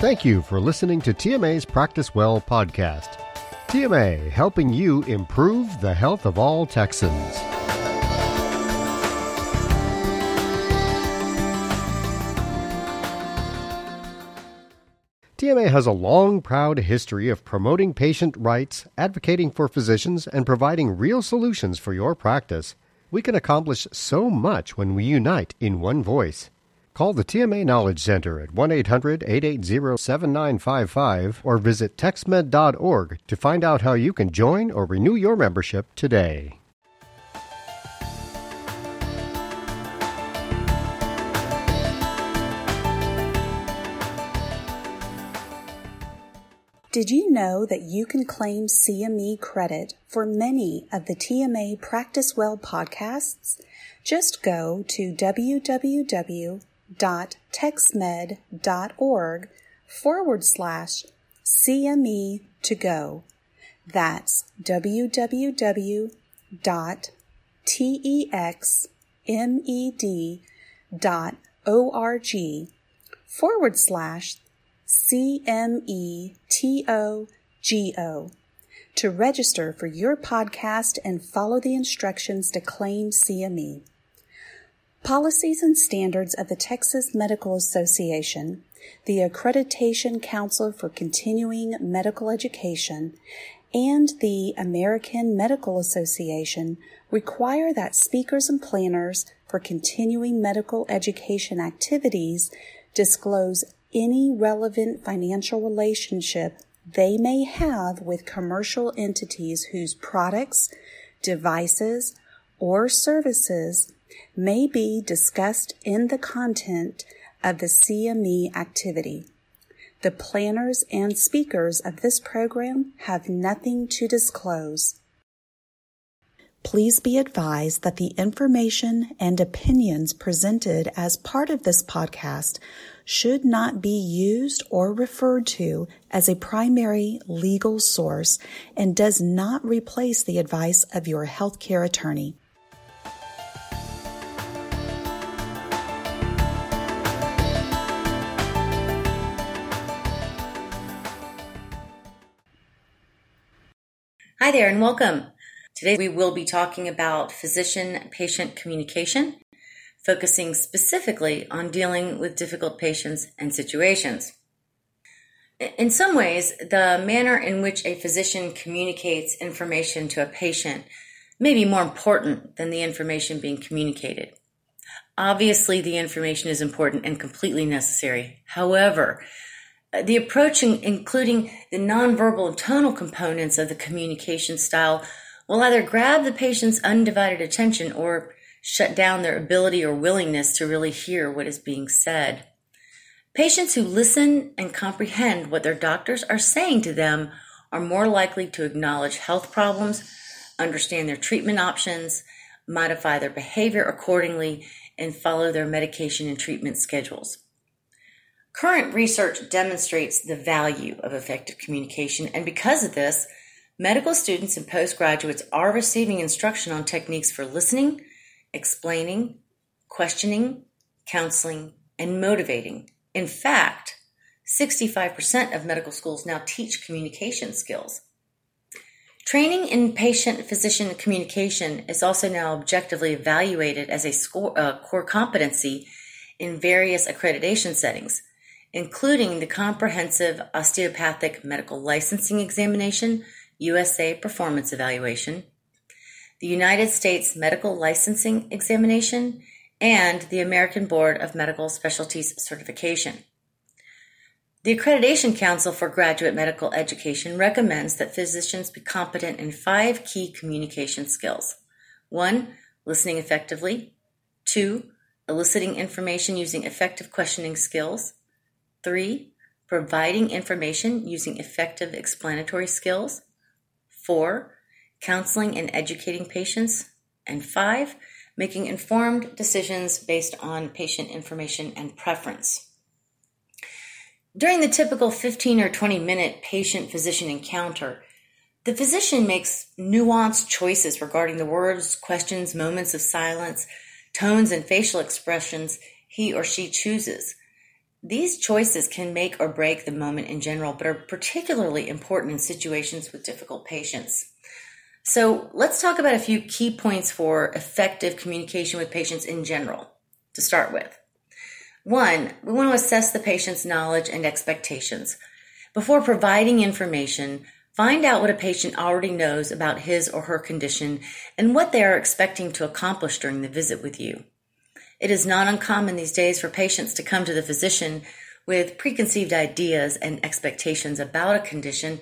Thank you for listening to TMA's Practice Well podcast. TMA, helping you improve the health of all Texans. TMA has a long, proud history of promoting patient rights, advocating for physicians, and providing real solutions for your practice. We can accomplish so much when we unite in one voice. Call the TMA Knowledge Center at 1 800 880 7955 or visit texmed.org to find out how you can join or renew your membership today. Did you know that you can claim CME credit for many of the TMA Practice Well podcasts? Just go to www.texmed.org forward slash CME to go. That's www.texmed.org forward slash C M E T O G O to register for your podcast and follow the instructions to claim CME. Policies and standards of the Texas Medical Association, the Accreditation Council for Continuing Medical Education, and the American Medical Association require that speakers and planners for continuing medical education activities disclose any relevant financial relationship they may have with commercial entities whose products, devices, or services may be discussed in the content of the CME activity. The planners and speakers of this program have nothing to disclose. Please be advised that the information and opinions presented as part of this podcast should not be used or referred to as a primary legal source and does not replace the advice of your healthcare attorney. Hi there and welcome. Today we will be talking about physician patient communication focusing specifically on dealing with difficult patients and situations. In some ways, the manner in which a physician communicates information to a patient may be more important than the information being communicated. Obviously, the information is important and completely necessary. However, the approach, including the nonverbal and tonal components of the communication style, will either grab the patient's undivided attention or shut down their ability or willingness to really hear what is being said. Patients who listen and comprehend what their doctors are saying to them are more likely to acknowledge health problems, understand their treatment options, modify their behavior accordingly, and follow their medication and treatment schedules. Current research demonstrates the value of effective communication, and because of this, medical students and postgraduates are receiving instruction on techniques for listening, explaining, questioning, counseling, and motivating. In fact, 65% of medical schools now teach communication skills. Training in patient physician communication is also now objectively evaluated as a score, core competency in various accreditation settings, including the Comprehensive Osteopathic Medical Licensing Examination, USA Performance Evaluation, the United States Medical Licensing Examination, and the American Board of Medical Specialties Certification. The Accreditation Council for Graduate Medical Education recommends that physicians be competent in five key communication skills. One, listening effectively. Two, eliciting information using effective questioning skills. Three, providing information using effective explanatory skills. Four, counseling and educating patients, and five, making informed decisions based on patient information and preference. During the typical 15 or 20 minute patient physician encounter, the physician makes nuanced choices regarding the words, questions, moments of silence, tones, and facial expressions he or she chooses. These choices can make or break the moment in general, but are particularly important in situations with difficult patients. So let's talk about a few key points for effective communication with patients in general to start with. One, we want to assess the patient's knowledge and expectations. Before providing information, find out what a patient already knows about his or her condition and what they are expecting to accomplish during the visit with you. It is not uncommon these days for patients to come to the physician with preconceived ideas and expectations about a condition,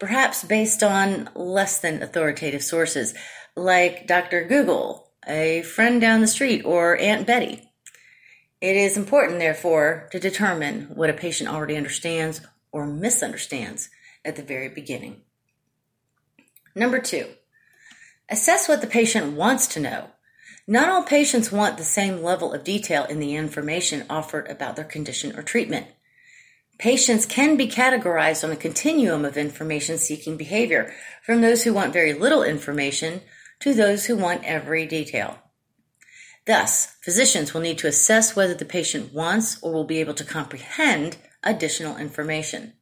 perhaps based on less than authoritative sources, like Dr. Google, a friend down the street, or Aunt Betty. It is important, therefore, to determine what a patient already understands or misunderstands at the very beginning. Number two, assess what the patient wants to know not all patients want the same level of detail in the information offered about their condition or treatment. Patients can be categorized on a continuum of information seeking behavior, from those who want very little information to those who want every detail. Thus, physicians will need to assess whether the patient wants or will be able to comprehend additional information.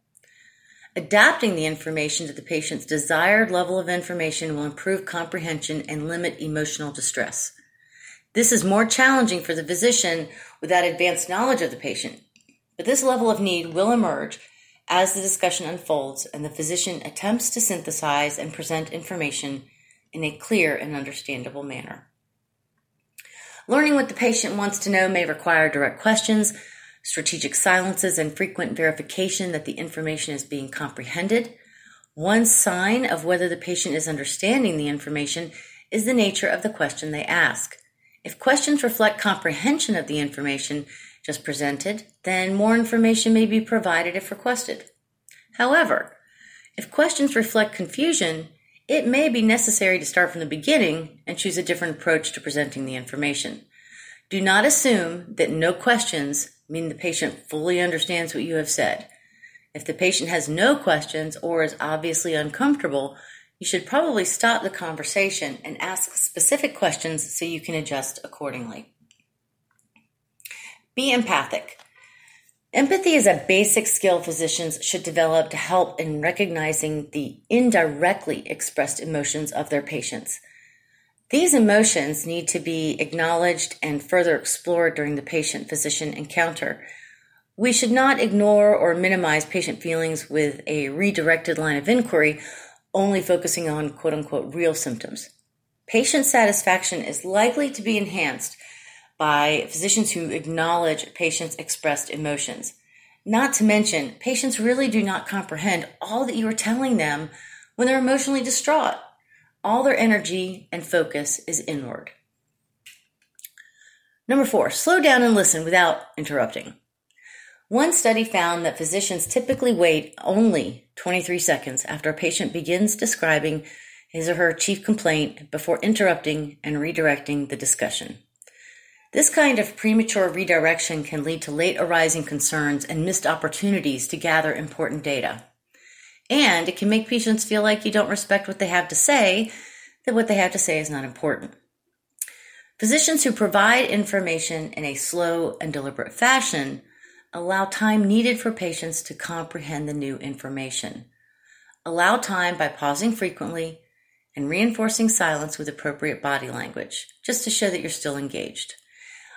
Adapting the information to the patient's desired level of information will improve comprehension and limit emotional distress. This is more challenging for the physician without advanced knowledge of the patient, but this level of need will emerge as the discussion unfolds and the physician attempts to synthesize and present information in a clear and understandable manner. Learning what the patient wants to know may require direct questions, strategic silences, and frequent verification that the information is being comprehended. One sign of whether the patient is understanding the information is the nature of the question they ask. If questions reflect comprehension of the information just presented, then more information may be provided if requested. However, if questions reflect confusion, it may be necessary to start from the beginning and choose a different approach to presenting the information. Do not assume that no questions mean the patient fully understands what you have said. If the patient has no questions or is obviously uncomfortable, you should probably stop the conversation and ask specific questions so you can adjust accordingly. Be empathic. Empathy is a basic skill physicians should develop to help in recognizing the indirectly expressed emotions of their patients. These emotions need to be acknowledged and further explored during the patient physician encounter. We should not ignore or minimize patient feelings with a redirected line of inquiry only focusing on quote unquote real symptoms. Patient satisfaction is likely to be enhanced by physicians who acknowledge patients' expressed emotions. Not to mention, patients really do not comprehend all that you are telling them when they're emotionally distraught. All their energy and focus is inward. Number four, slow down and listen without interrupting. One study found that physicians typically wait only 23 seconds after a patient begins describing his or her chief complaint before interrupting and redirecting the discussion. This kind of premature redirection can lead to late arising concerns and missed opportunities to gather important data. And it can make patients feel like you don't respect what they have to say, that what they have to say is not important. Physicians who provide information in a slow and deliberate fashion Allow time needed for patients to comprehend the new information. Allow time by pausing frequently and reinforcing silence with appropriate body language, just to show that you're still engaged.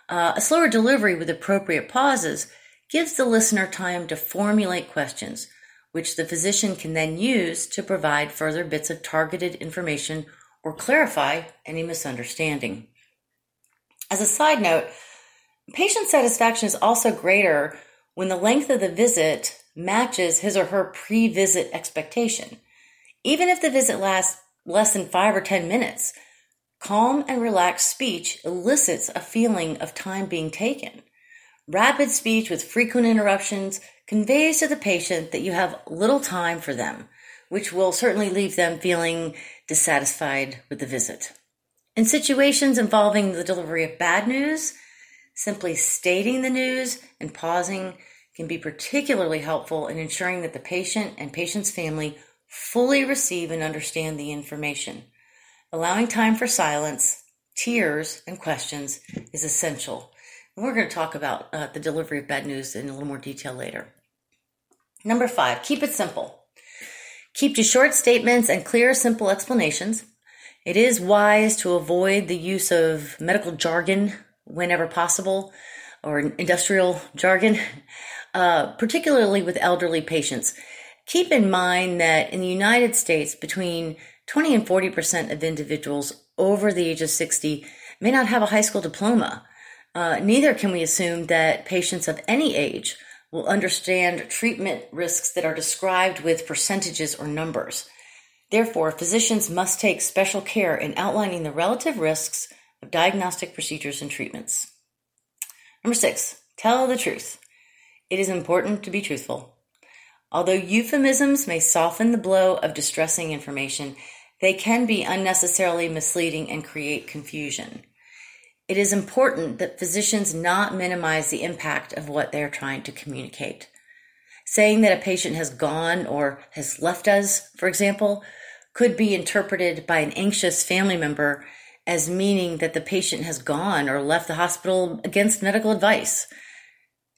Uh, a slower delivery with appropriate pauses gives the listener time to formulate questions, which the physician can then use to provide further bits of targeted information or clarify any misunderstanding. As a side note, Patient satisfaction is also greater when the length of the visit matches his or her pre visit expectation. Even if the visit lasts less than five or 10 minutes, calm and relaxed speech elicits a feeling of time being taken. Rapid speech with frequent interruptions conveys to the patient that you have little time for them, which will certainly leave them feeling dissatisfied with the visit. In situations involving the delivery of bad news, Simply stating the news and pausing can be particularly helpful in ensuring that the patient and patient's family fully receive and understand the information. Allowing time for silence, tears, and questions is essential. And we're going to talk about uh, the delivery of bad news in a little more detail later. Number five, keep it simple. Keep to short statements and clear, simple explanations. It is wise to avoid the use of medical jargon whenever possible or industrial jargon, uh, particularly with elderly patients. Keep in mind that in the United States, between 20 and 40% of individuals over the age of 60 may not have a high school diploma. Uh, neither can we assume that patients of any age will understand treatment risks that are described with percentages or numbers. Therefore, physicians must take special care in outlining the relative risks diagnostic procedures and treatments. Number six, tell the truth. It is important to be truthful. Although euphemisms may soften the blow of distressing information, they can be unnecessarily misleading and create confusion. It is important that physicians not minimize the impact of what they're trying to communicate. Saying that a patient has gone or has left us, for example, could be interpreted by an anxious family member as meaning that the patient has gone or left the hospital against medical advice.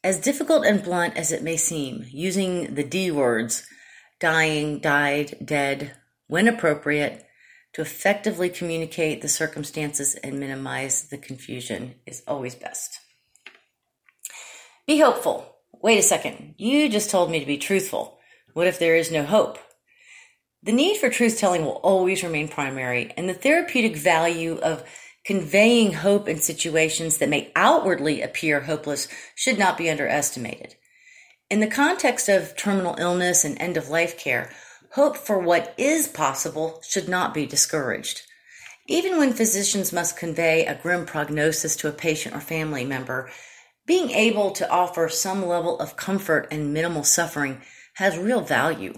As difficult and blunt as it may seem, using the D words, dying, died, dead, when appropriate, to effectively communicate the circumstances and minimize the confusion is always best. Be hopeful. Wait a second. You just told me to be truthful. What if there is no hope? The need for truth telling will always remain primary, and the therapeutic value of conveying hope in situations that may outwardly appear hopeless should not be underestimated. In the context of terminal illness and end of life care, hope for what is possible should not be discouraged. Even when physicians must convey a grim prognosis to a patient or family member, being able to offer some level of comfort and minimal suffering has real value.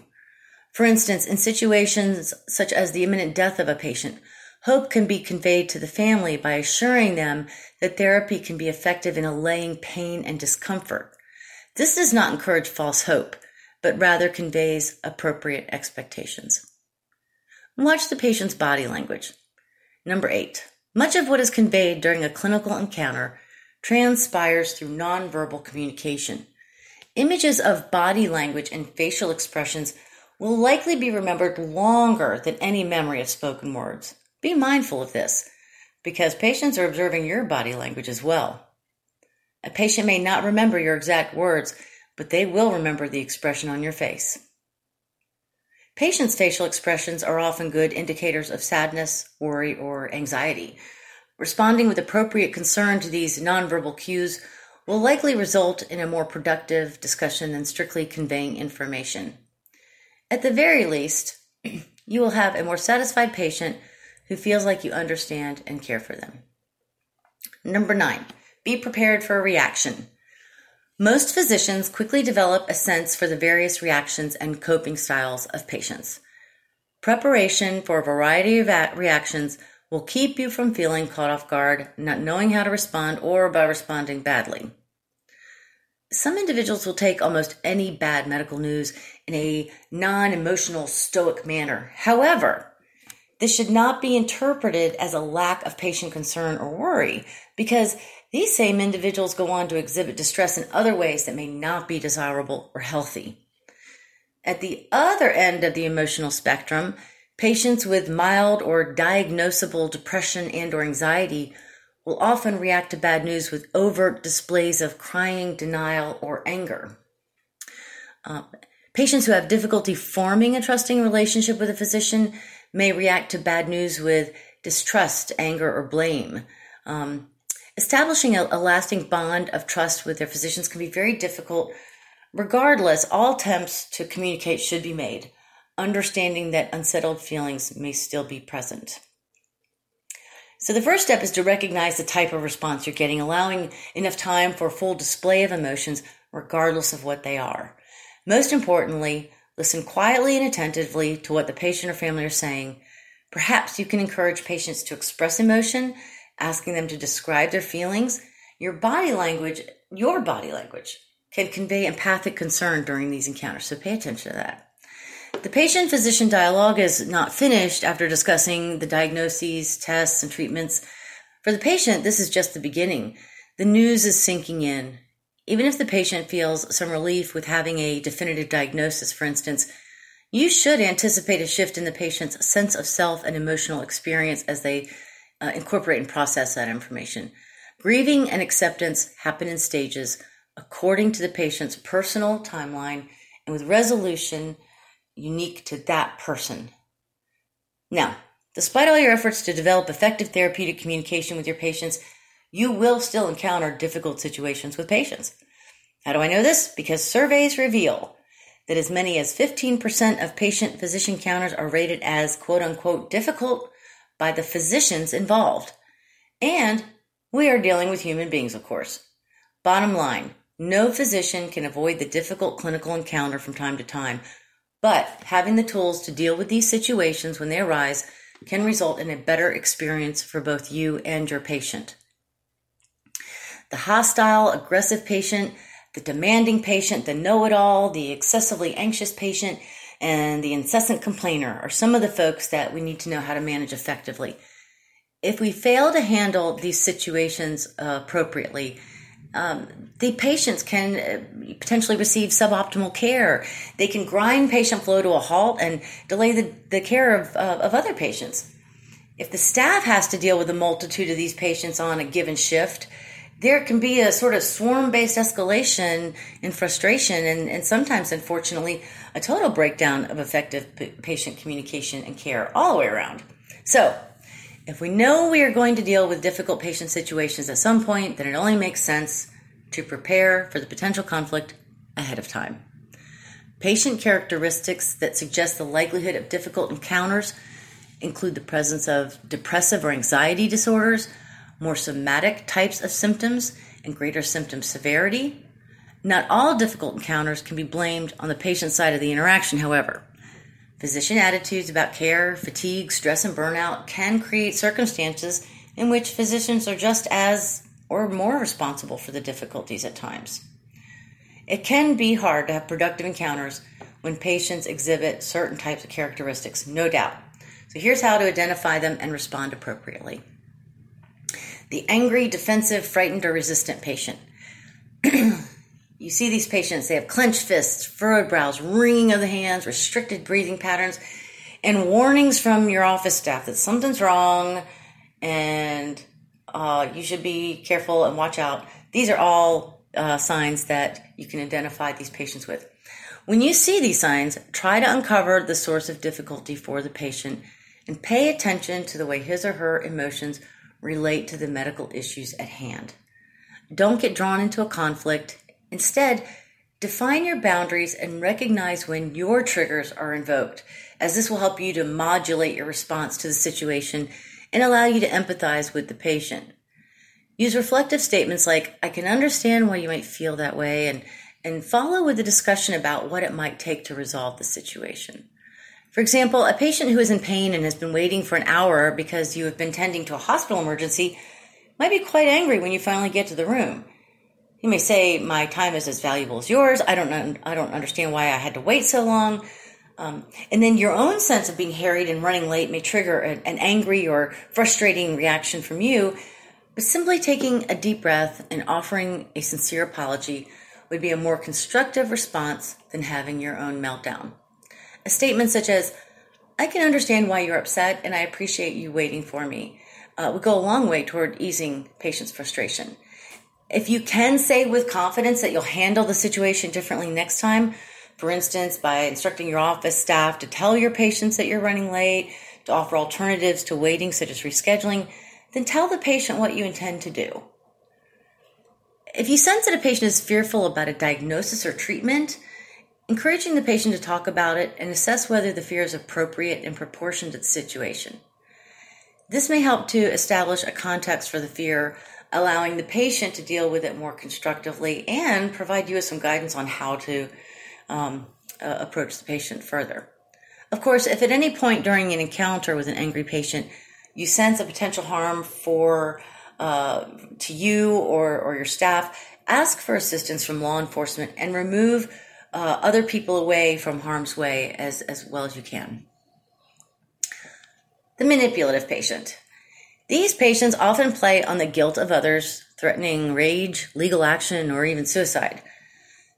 For instance, in situations such as the imminent death of a patient, hope can be conveyed to the family by assuring them that therapy can be effective in allaying pain and discomfort. This does not encourage false hope, but rather conveys appropriate expectations. Watch the patient's body language. Number eight, much of what is conveyed during a clinical encounter transpires through nonverbal communication. Images of body language and facial expressions will likely be remembered longer than any memory of spoken words. Be mindful of this because patients are observing your body language as well. A patient may not remember your exact words, but they will remember the expression on your face. Patients' facial expressions are often good indicators of sadness, worry, or anxiety. Responding with appropriate concern to these nonverbal cues will likely result in a more productive discussion than strictly conveying information. At the very least, you will have a more satisfied patient who feels like you understand and care for them. Number nine, be prepared for a reaction. Most physicians quickly develop a sense for the various reactions and coping styles of patients. Preparation for a variety of reactions will keep you from feeling caught off guard, not knowing how to respond, or by responding badly. Some individuals will take almost any bad medical news in a non emotional, stoic manner. However, this should not be interpreted as a lack of patient concern or worry because these same individuals go on to exhibit distress in other ways that may not be desirable or healthy. At the other end of the emotional spectrum, patients with mild or diagnosable depression and or anxiety will often react to bad news with overt displays of crying, denial, or anger. Uh, patients who have difficulty forming a trusting relationship with a physician may react to bad news with distrust, anger, or blame. Um, Establishing a, a lasting bond of trust with their physicians can be very difficult. Regardless, all attempts to communicate should be made, understanding that unsettled feelings may still be present. So, the first step is to recognize the type of response you're getting, allowing enough time for full display of emotions, regardless of what they are. Most importantly, listen quietly and attentively to what the patient or family are saying. Perhaps you can encourage patients to express emotion asking them to describe their feelings, your body language, your body language can convey empathic concern during these encounters. So pay attention to that. The patient physician dialogue is not finished after discussing the diagnoses, tests, and treatments. For the patient, this is just the beginning. The news is sinking in. Even if the patient feels some relief with having a definitive diagnosis, for instance, you should anticipate a shift in the patient's sense of self and emotional experience as they uh, incorporate and process that information. Grieving and acceptance happen in stages according to the patient's personal timeline and with resolution unique to that person. Now, despite all your efforts to develop effective therapeutic communication with your patients, you will still encounter difficult situations with patients. How do I know this? Because surveys reveal that as many as 15% of patient physician encounters are rated as quote unquote difficult by the physicians involved. And we are dealing with human beings, of course. Bottom line, no physician can avoid the difficult clinical encounter from time to time, but having the tools to deal with these situations when they arise can result in a better experience for both you and your patient. The hostile, aggressive patient, the demanding patient, the know it all, the excessively anxious patient, and the incessant complainer are some of the folks that we need to know how to manage effectively. If we fail to handle these situations appropriately, um, the patients can uh, potentially receive suboptimal care. They can grind patient flow to a halt and delay the, the care of, uh, of other patients. If the staff has to deal with a multitude of these patients on a given shift, there can be a sort of swarm based escalation in frustration and, and sometimes, unfortunately, a total breakdown of effective p- patient communication and care all the way around. So, if we know we are going to deal with difficult patient situations at some point, then it only makes sense to prepare for the potential conflict ahead of time. Patient characteristics that suggest the likelihood of difficult encounters include the presence of depressive or anxiety disorders, more somatic types of symptoms, and greater symptom severity. Not all difficult encounters can be blamed on the patient side of the interaction, however. Physician attitudes about care, fatigue, stress, and burnout can create circumstances in which physicians are just as or more responsible for the difficulties at times. It can be hard to have productive encounters when patients exhibit certain types of characteristics, no doubt. So here's how to identify them and respond appropriately. The angry, defensive, frightened, or resistant patient. you see these patients, they have clenched fists, furrowed brows, wringing of the hands, restricted breathing patterns, and warnings from your office staff that something's wrong and uh, you should be careful and watch out. These are all uh, signs that you can identify these patients with. When you see these signs, try to uncover the source of difficulty for the patient and pay attention to the way his or her emotions relate to the medical issues at hand. Don't get drawn into a conflict. Instead, define your boundaries and recognize when your triggers are invoked, as this will help you to modulate your response to the situation and allow you to empathize with the patient. Use reflective statements like, I can understand why you might feel that way, and, and follow with a discussion about what it might take to resolve the situation. For example, a patient who is in pain and has been waiting for an hour because you have been tending to a hospital emergency might be quite angry when you finally get to the room. He may say, "My time is as valuable as yours. I don't, I don't understand why I had to wait so long." Um, and then your own sense of being harried and running late may trigger an angry or frustrating reaction from you. But simply taking a deep breath and offering a sincere apology would be a more constructive response than having your own meltdown. A statement such as, I can understand why you're upset and I appreciate you waiting for me uh, would go a long way toward easing patients' frustration. If you can say with confidence that you'll handle the situation differently next time, for instance, by instructing your office staff to tell your patients that you're running late, to offer alternatives to waiting, such as rescheduling, then tell the patient what you intend to do. If you sense that a patient is fearful about a diagnosis or treatment, encouraging the patient to talk about it and assess whether the fear is appropriate in proportion to the situation. This may help to establish a context for the fear, allowing the patient to deal with it more constructively and provide you with some guidance on how to um, uh, approach the patient further. Of course, if at any point during an encounter with an angry patient you sense a potential harm for uh, to you or, or your staff, ask for assistance from law enforcement and remove uh, other people away from harm's way as, as well as you can. The manipulative patient. These patients often play on the guilt of others, threatening rage, legal action, or even suicide.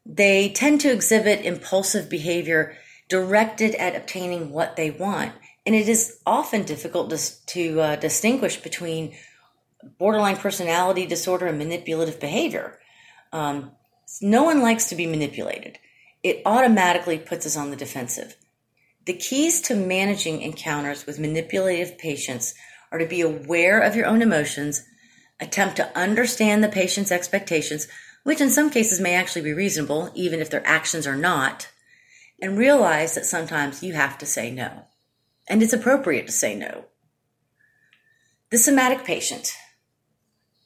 They tend to exhibit impulsive behavior directed at obtaining what they want. And it is often difficult to, to uh, distinguish between borderline personality disorder and manipulative behavior. Um, no one likes to be manipulated. It automatically puts us on the defensive. The keys to managing encounters with manipulative patients are to be aware of your own emotions, attempt to understand the patient's expectations, which in some cases may actually be reasonable, even if their actions are not, and realize that sometimes you have to say no. And it's appropriate to say no. The somatic patient.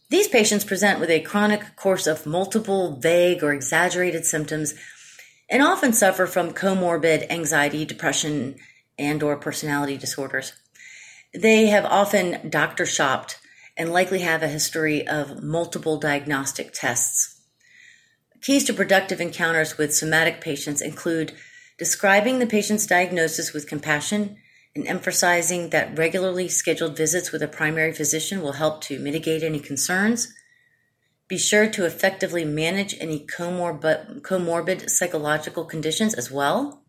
These patients present with a chronic course of multiple vague or exaggerated symptoms and often suffer from comorbid anxiety, depression, and or personality disorders. They have often doctor shopped and likely have a history of multiple diagnostic tests. Keys to productive encounters with somatic patients include describing the patient's diagnosis with compassion and emphasizing that regularly scheduled visits with a primary physician will help to mitigate any concerns. Be sure to effectively manage any comorbid, psychological conditions as well.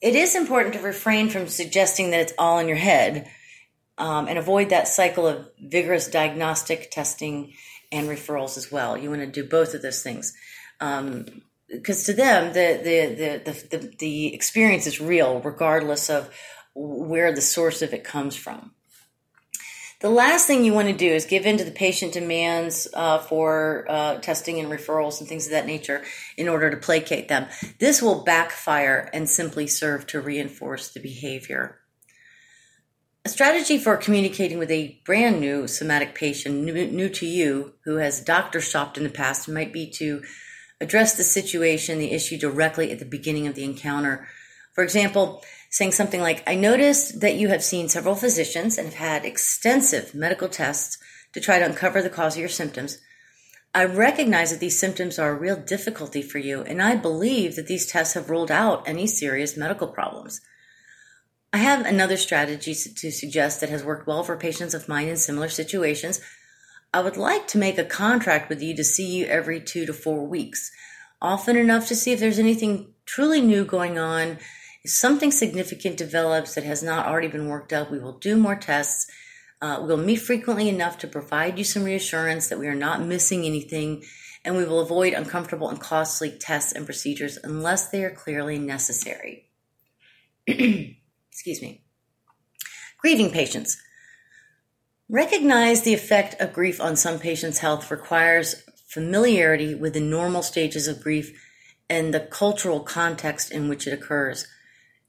It is important to refrain from suggesting that it's all in your head um, and avoid that cycle of vigorous diagnostic testing and referrals as well. You want to do both of those things. Um, because to them, the, the, the, the, the experience is real, regardless of where the source of it comes from. The last thing you want to do is give in to the patient demands uh, for uh, testing and referrals and things of that nature in order to placate them. This will backfire and simply serve to reinforce the behavior. A strategy for communicating with a brand new somatic patient, new, new to you, who has doctor shopped in the past, might be to address the situation, the issue directly at the beginning of the encounter. For example, saying something like, I noticed that you have seen several physicians and have had extensive medical tests to try to uncover the cause of your symptoms. I recognize that these symptoms are a real difficulty for you, and I believe that these tests have ruled out any serious medical problems. I have another strategy to suggest that has worked well for patients of mine in similar situations. I would like to make a contract with you to see you every two to four weeks, often enough to see if there's anything truly new going on if something significant develops that has not already been worked out, we will do more tests. Uh, we'll meet frequently enough to provide you some reassurance that we are not missing anything, and we will avoid uncomfortable and costly tests and procedures unless they are clearly necessary. Excuse me. Grieving patients. Recognize the effect of grief on some patients' health requires familiarity with the normal stages of grief and the cultural context in which it occurs.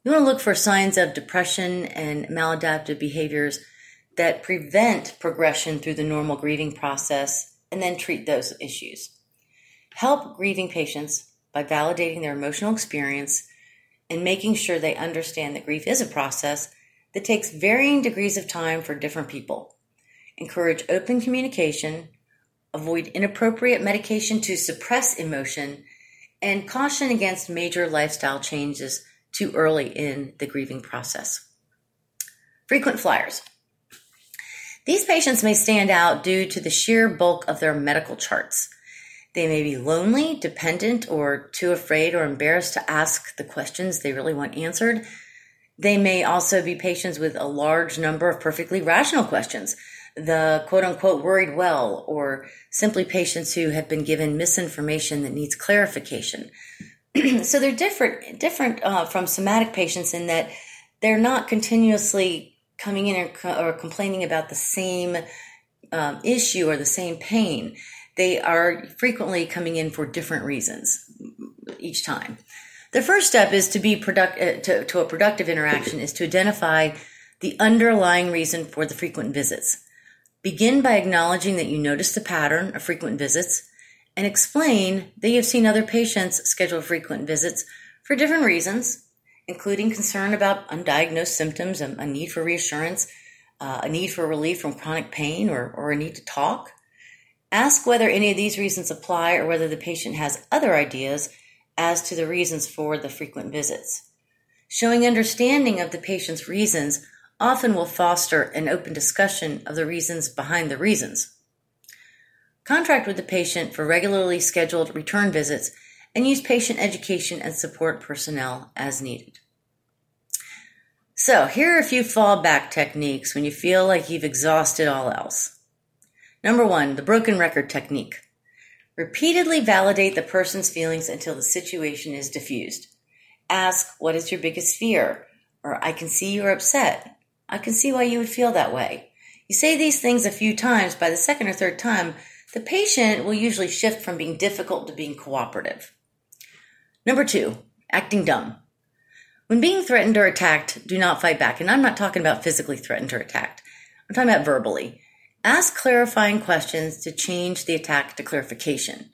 You want to look for signs of depression and maladaptive behaviors that prevent progression through the normal grieving process and then treat those issues. Help grieving patients by validating their emotional experience and making sure they understand that grief is a process that takes varying degrees of time for different people. Encourage open communication, avoid inappropriate medication to suppress emotion, and caution against major lifestyle changes too early in the grieving process. Frequent flyers. These patients may stand out due to the sheer bulk of their medical charts. They may be lonely, dependent, or too afraid or embarrassed to ask the questions they really want answered. They may also be patients with a large number of perfectly rational questions, the quote unquote worried well, or simply patients who have been given misinformation that needs clarification. so they're different different uh, from somatic patients in that they're not continuously coming in or, complaining about the same um, issue or the same pain. They are frequently coming in for different reasons each time. The first step is to be product uh, to, to a productive interaction is to identify the underlying reason for the frequent visits. Begin by acknowledging that you notice the pattern of frequent visits and explain that you have seen other patients schedule frequent visits for different reasons, including concern about undiagnosed symptoms, and a need for reassurance, uh, a need for relief from chronic pain, or, or a need to talk. Ask whether any of these reasons apply or whether the patient has other ideas as to the reasons for the frequent visits. Showing understanding of the patient's reasons often will foster an open discussion of the reasons behind the reasons. Contract with the patient for regularly scheduled return visits and use patient education and support personnel as needed. So, here are a few fallback techniques when you feel like you've exhausted all else. Number one, the broken record technique. Repeatedly validate the person's feelings until the situation is diffused. Ask, What is your biggest fear? Or, I can see you're upset. I can see why you would feel that way. You say these things a few times, by the second or third time, the patient will usually shift from being difficult to being cooperative. Number two, acting dumb. When being threatened or attacked, do not fight back. And I'm not talking about physically threatened or attacked. I'm talking about verbally. Ask clarifying questions to change the attack to clarification.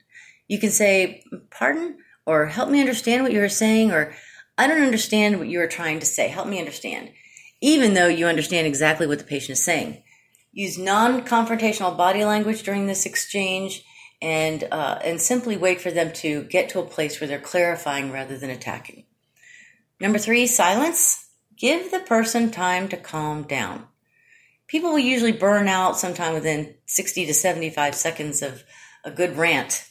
You can say, pardon, or help me understand what you were saying, or I don't understand what you were trying to say. Help me understand. Even though you understand exactly what the patient is saying. Use non-confrontational body language during this exchange and, uh, and simply wait for them to get to a place where they're clarifying rather than attacking. Number three, silence. Give the person time to calm down. People will usually burn out sometime within 60 to 75 seconds of a good rant.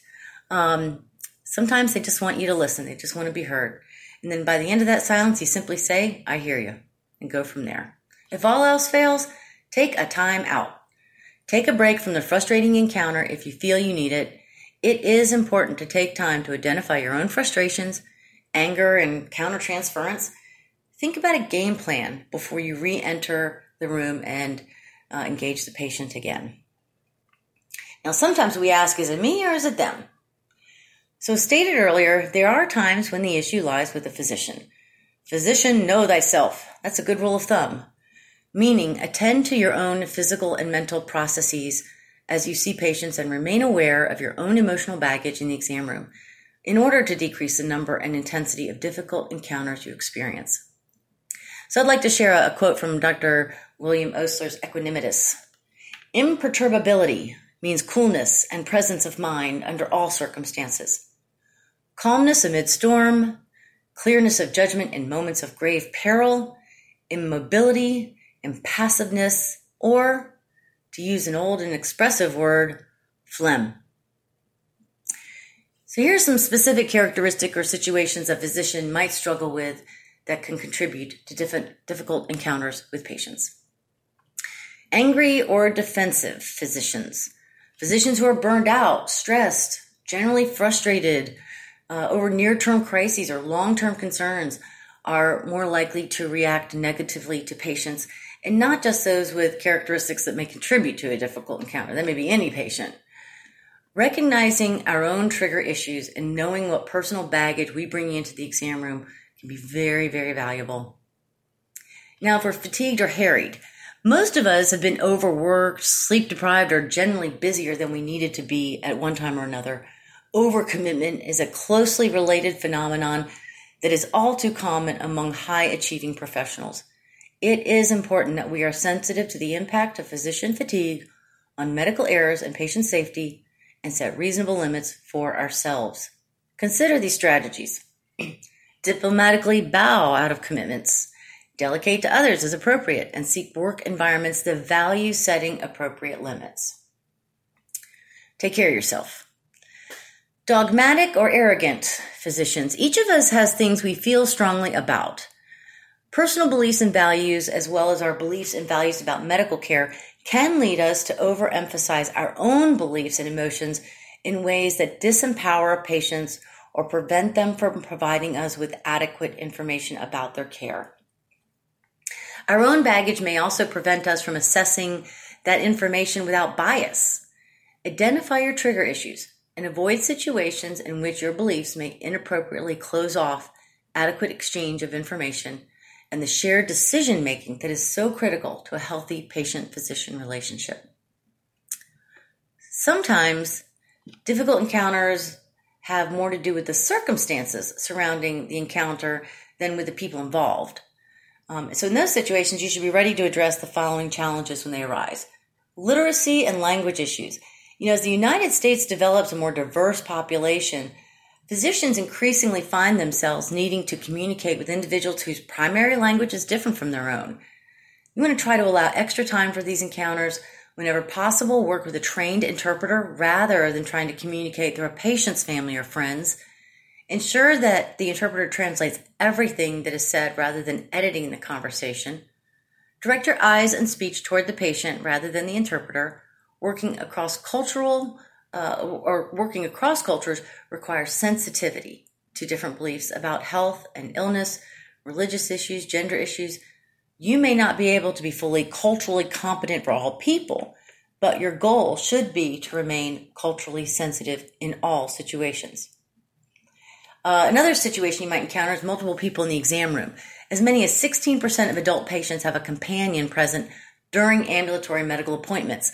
Um, sometimes they just want you to listen. They just want to be heard. And then by the end of that silence, you simply say, I hear you, and go from there. If all else fails, take a time out. Take a break from the frustrating encounter if you feel you need it. It is important to take time to identify your own frustrations anger and countertransference, think about a game plan before you re enter the room and uh, engage the patient again. Now, sometimes we ask, is it me or is it them? So, stated earlier, there are times when the issue lies with the physician. Physician, know thyself. That's a good rule of thumb. Meaning, attend to your own physical and mental processes as you see patients and remain aware of your own emotional baggage in the exam room in order to decrease the number and intensity of difficult encounters you experience. So I'd like to share a quote from Dr. William Osler's Aequanimitas. Imperturbability means coolness and presence of mind under all circumstances. Calmness amid storm, clearness of judgment in moments of grave peril, immobility, impassiveness, or, to use an old and expressive word, phlegm. So here's some specific characteristic or situations a physician might struggle with that can contribute to different difficult encounters with patients. Angry or defensive physicians. Physicians who are burned out, stressed, generally frustrated uh, over near term crises or long term concerns are more likely to react negatively to patients, and not just those with characteristics that may contribute to a difficult encounter. That may be any patient. Recognizing our own trigger issues and knowing what personal baggage we bring into the exam room can be very, very valuable. Now, if we're fatigued or harried, most of us have been overworked, sleep deprived, or generally busier than we needed to be at one time or another. Overcommitment is a closely related phenomenon that is all too common among high achieving professionals. It is important that we are sensitive to the impact of physician fatigue on medical errors and patient safety and set reasonable limits for ourselves. Consider these strategies. Diplomatically bow out of commitments. Delegate to others as appropriate and seek work environments that value setting appropriate limits. Take care of yourself. Dogmatic or arrogant physicians. Each of us has things we feel strongly about. Personal beliefs and values, as well as our beliefs and values about medical care, can lead us to overemphasize our own beliefs and emotions in ways that disempower patients or prevent them from providing us with adequate information about their care. Our own baggage may also prevent us from assessing that information without bias. Identify your trigger issues and avoid situations in which your beliefs may inappropriately close off adequate exchange of information and the shared decision making that is so critical to a healthy patient physician relationship. Sometimes difficult encounters have more to do with the circumstances surrounding the encounter than with the people involved. Um, so, in those situations, you should be ready to address the following challenges when they arise literacy and language issues. You know, as the United States develops a more diverse population, Physicians increasingly find themselves needing to communicate with individuals whose primary language is different from their own. You want to try to allow extra time for these encounters. Whenever possible, work with a trained interpreter rather than trying to communicate through a patient's family or friends. Ensure that the interpreter translates everything that is said rather than editing the conversation. Direct your eyes and speech toward the patient rather than the interpreter. Working across cultural uh, or working across cultures requires sensitivity to different beliefs about health and illness, religious issues, gender issues. You may not be able to be fully culturally competent for all people, but your goal should be to remain culturally sensitive in all situations. Uh, another situation you might encounter is multiple people in the exam room. As many as 16% of adult patients have a companion present during ambulatory medical appointments.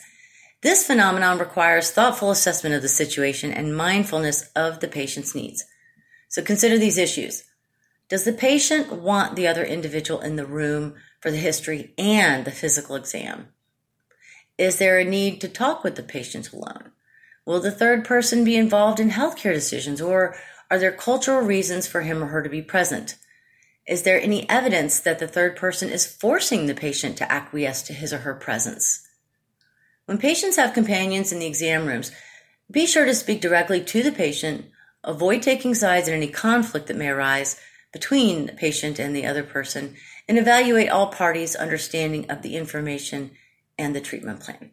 This phenomenon requires thoughtful assessment of the situation and mindfulness of the patient's needs. So consider these issues. Does the patient want the other individual in the room for the history and the physical exam? Is there a need to talk with the patient alone? Will the third person be involved in healthcare decisions or are there cultural reasons for him or her to be present? Is there any evidence that the third person is forcing the patient to acquiesce to his or her presence? When patients have companions in the exam rooms, be sure to speak directly to the patient, avoid taking sides in any conflict that may arise between the patient and the other person, and evaluate all parties' understanding of the information and the treatment plan.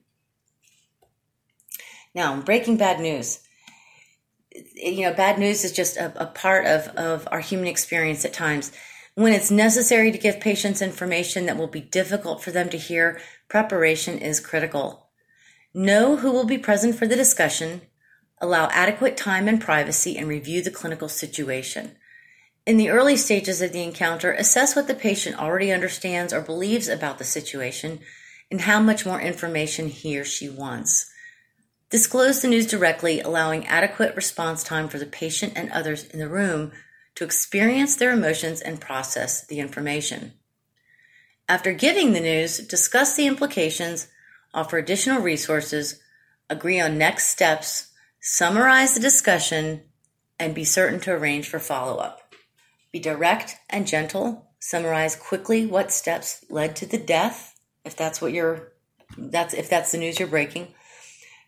Now, breaking bad news you know, bad news is just a, a part of, of our human experience at times. When it's necessary to give patients information that will be difficult for them to hear, preparation is critical. Know who will be present for the discussion, allow adequate time and privacy, and review the clinical situation. In the early stages of the encounter, assess what the patient already understands or believes about the situation and how much more information he or she wants. Disclose the news directly, allowing adequate response time for the patient and others in the room to experience their emotions and process the information. After giving the news, discuss the implications, offer additional resources, agree on next steps, summarize the discussion, and be certain to arrange for follow up. Be direct and gentle. Summarize quickly what steps led to the death, if that's what you're that's if that's the news you're breaking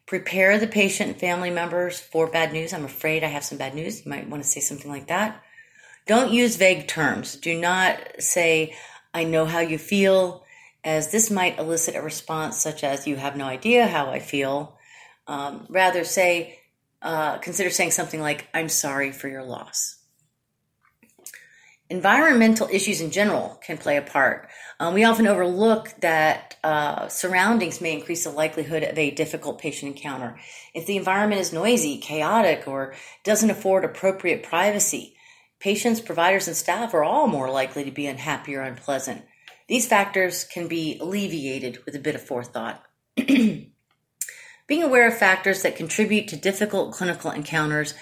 prepare the patient and family members for bad news. I'm afraid I have some bad news. You might want to say something like that. Don't use vague terms. Do not say, I know how you feel, as this might elicit a response such as, You have no idea how I feel. Um, rather, say, uh, consider saying something like, I'm sorry for your loss. Environmental issues in general can play a part. Um, we often overlook that uh, surroundings may increase the likelihood of a difficult patient encounter. If the environment is noisy, chaotic, or doesn't afford appropriate privacy, patients, providers, and staff are all more likely to be unhappy or unpleasant. These factors can be alleviated with a bit of forethought. Being aware of factors that contribute to difficult clinical encounters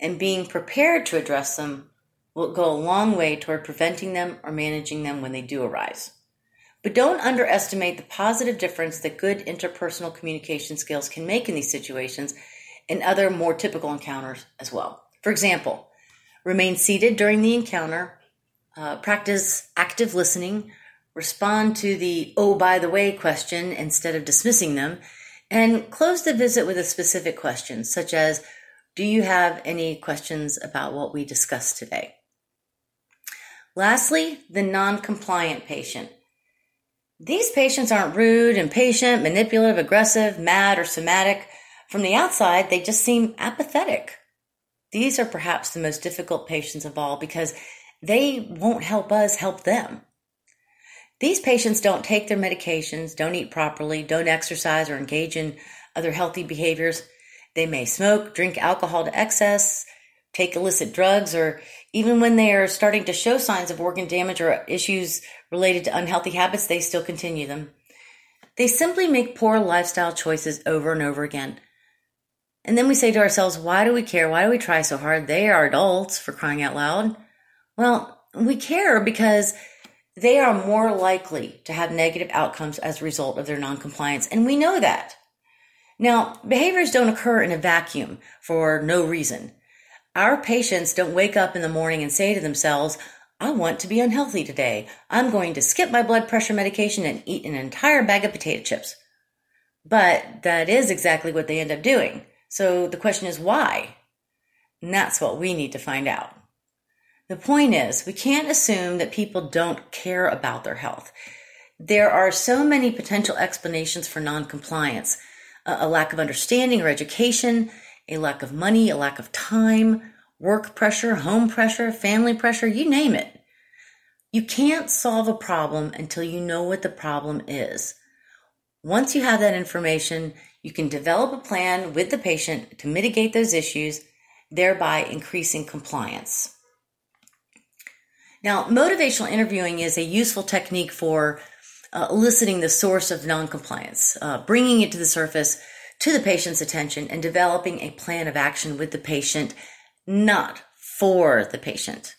and being prepared to address them will go a long way toward preventing them or managing them when they do arise. But don't underestimate the positive difference that good interpersonal communication skills can make in these situations and other more typical encounters as well. For example, remain seated during the encounter, uh, practice active listening, respond to the oh, by the way question instead of dismissing them, and close the visit with a specific question, such as, Do you have any questions about what we discussed today? Lastly, the non-compliant patient. These patients aren't rude, impatient, manipulative, aggressive, mad, or somatic. From the outside, they just seem apathetic. These are perhaps the most difficult patients of all because they won't help us help them. These patients don't take their medications, don't eat properly, don't exercise, or engage in other healthy behaviors. They may smoke, drink alcohol to excess, take illicit drugs, or even when they are starting to show signs of organ damage or issues related to unhealthy habits, they still continue them. They simply make poor lifestyle choices over and over again. And then we say to ourselves, why do we care? Why do we try so hard? They are adults for crying out loud. Well, we care because they are more likely to have negative outcomes as a result of their noncompliance. And we know that. Now, behaviors don't occur in a vacuum for no reason. Our patients don't wake up in the morning and say to themselves, I want to be unhealthy today. I'm going to skip my blood pressure medication and eat an entire bag of potato chips. But that is exactly what they end up doing. So the question is why? And that's what we need to find out. The point is, we can't assume that people don't care about their health. There are so many potential explanations for noncompliance a lack of understanding or education, a lack of money, a lack of time, work pressure, home pressure, family pressure, you name it. You can't solve a problem until you know what the problem is. Once you have that information, you can develop a plan with the patient to mitigate those issues, thereby increasing compliance. Now, motivational interviewing is a useful technique for uh, eliciting the source of noncompliance, uh, bringing it to the surface to the patient's attention, and developing a plan of action with the patient, not for the patient.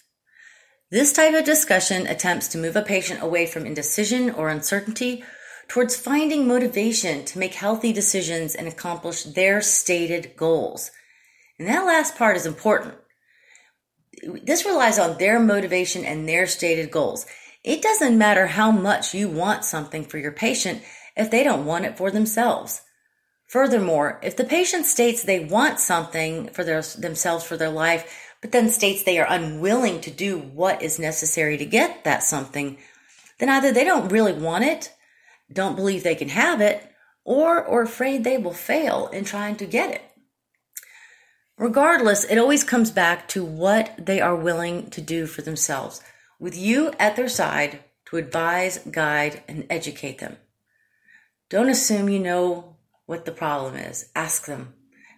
This type of discussion attempts to move a patient away from indecision or uncertainty towards finding motivation to make healthy decisions and accomplish their stated goals. And that last part is important. This relies on their motivation and their stated goals. It doesn't matter how much you want something for your patient if they don't want it for themselves. Furthermore, if the patient states they want something for their, themselves for their life, but then states they are unwilling to do what is necessary to get that something, then either they don't really want it, don't believe they can have it, or are afraid they will fail in trying to get it. Regardless, it always comes back to what they are willing to do for themselves with you at their side to advise, guide, and educate them. Don't assume you know what the problem is. Ask them,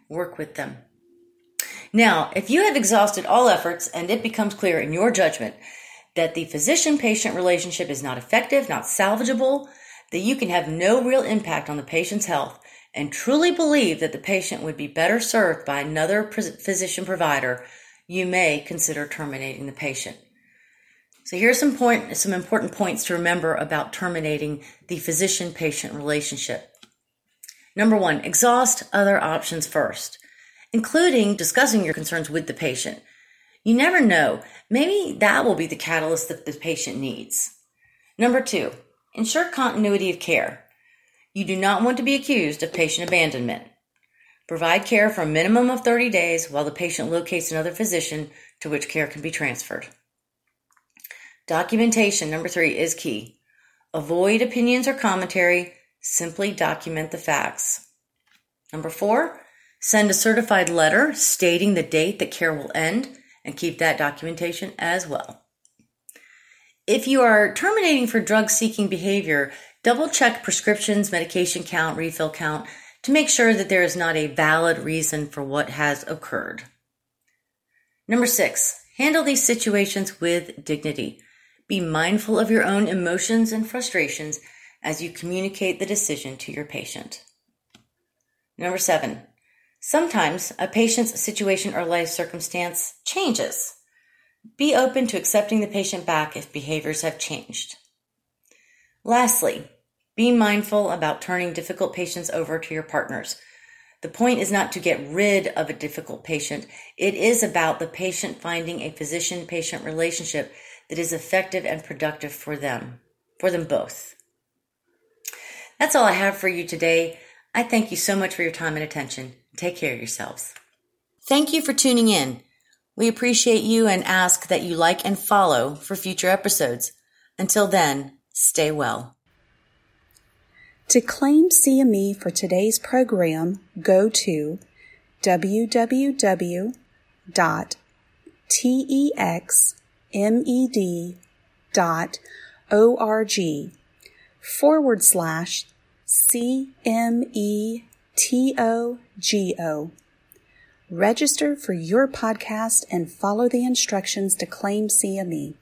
work with them. Now, if you have exhausted all efforts and it becomes clear in your judgment that the physician patient relationship is not effective, not salvageable, that you can have no real impact on the patient's health, and truly believe that the patient would be better served by another physician provider, you may consider terminating the patient. So here's some point, some important points to remember about terminating the physician patient relationship. Number one, exhaust other options first, including discussing your concerns with the patient. You never know. Maybe that will be the catalyst that the patient needs. Number two, ensure continuity of care. You do not want to be accused of patient abandonment. Provide care for a minimum of 30 days while the patient locates another physician to which care can be transferred. Documentation, number three, is key. Avoid opinions or commentary, simply document the facts. Number four, send a certified letter stating the date that care will end and keep that documentation as well. If you are terminating for drug seeking behavior, double check prescriptions, medication count, refill count to make sure that there is not a valid reason for what has occurred. Number six, handle these situations with dignity. Be mindful of your own emotions and frustrations as you communicate the decision to your patient. Number seven, sometimes a patient's situation or life circumstance changes. Be open to accepting the patient back if behaviors have changed. Lastly, be mindful about turning difficult patients over to your partners. The point is not to get rid of a difficult patient. It is about the patient finding a physician patient relationship that is effective and productive for them, for them both. That's all I have for you today. I thank you so much for your time and attention. Take care of yourselves. Thank you for tuning in. We appreciate you and ask that you like and follow for future episodes. Until then, stay well. To claim CME for today's program, go to www.tex med dot org forward slash C M E T O G O. Register for your podcast and follow the instructions to claim CME.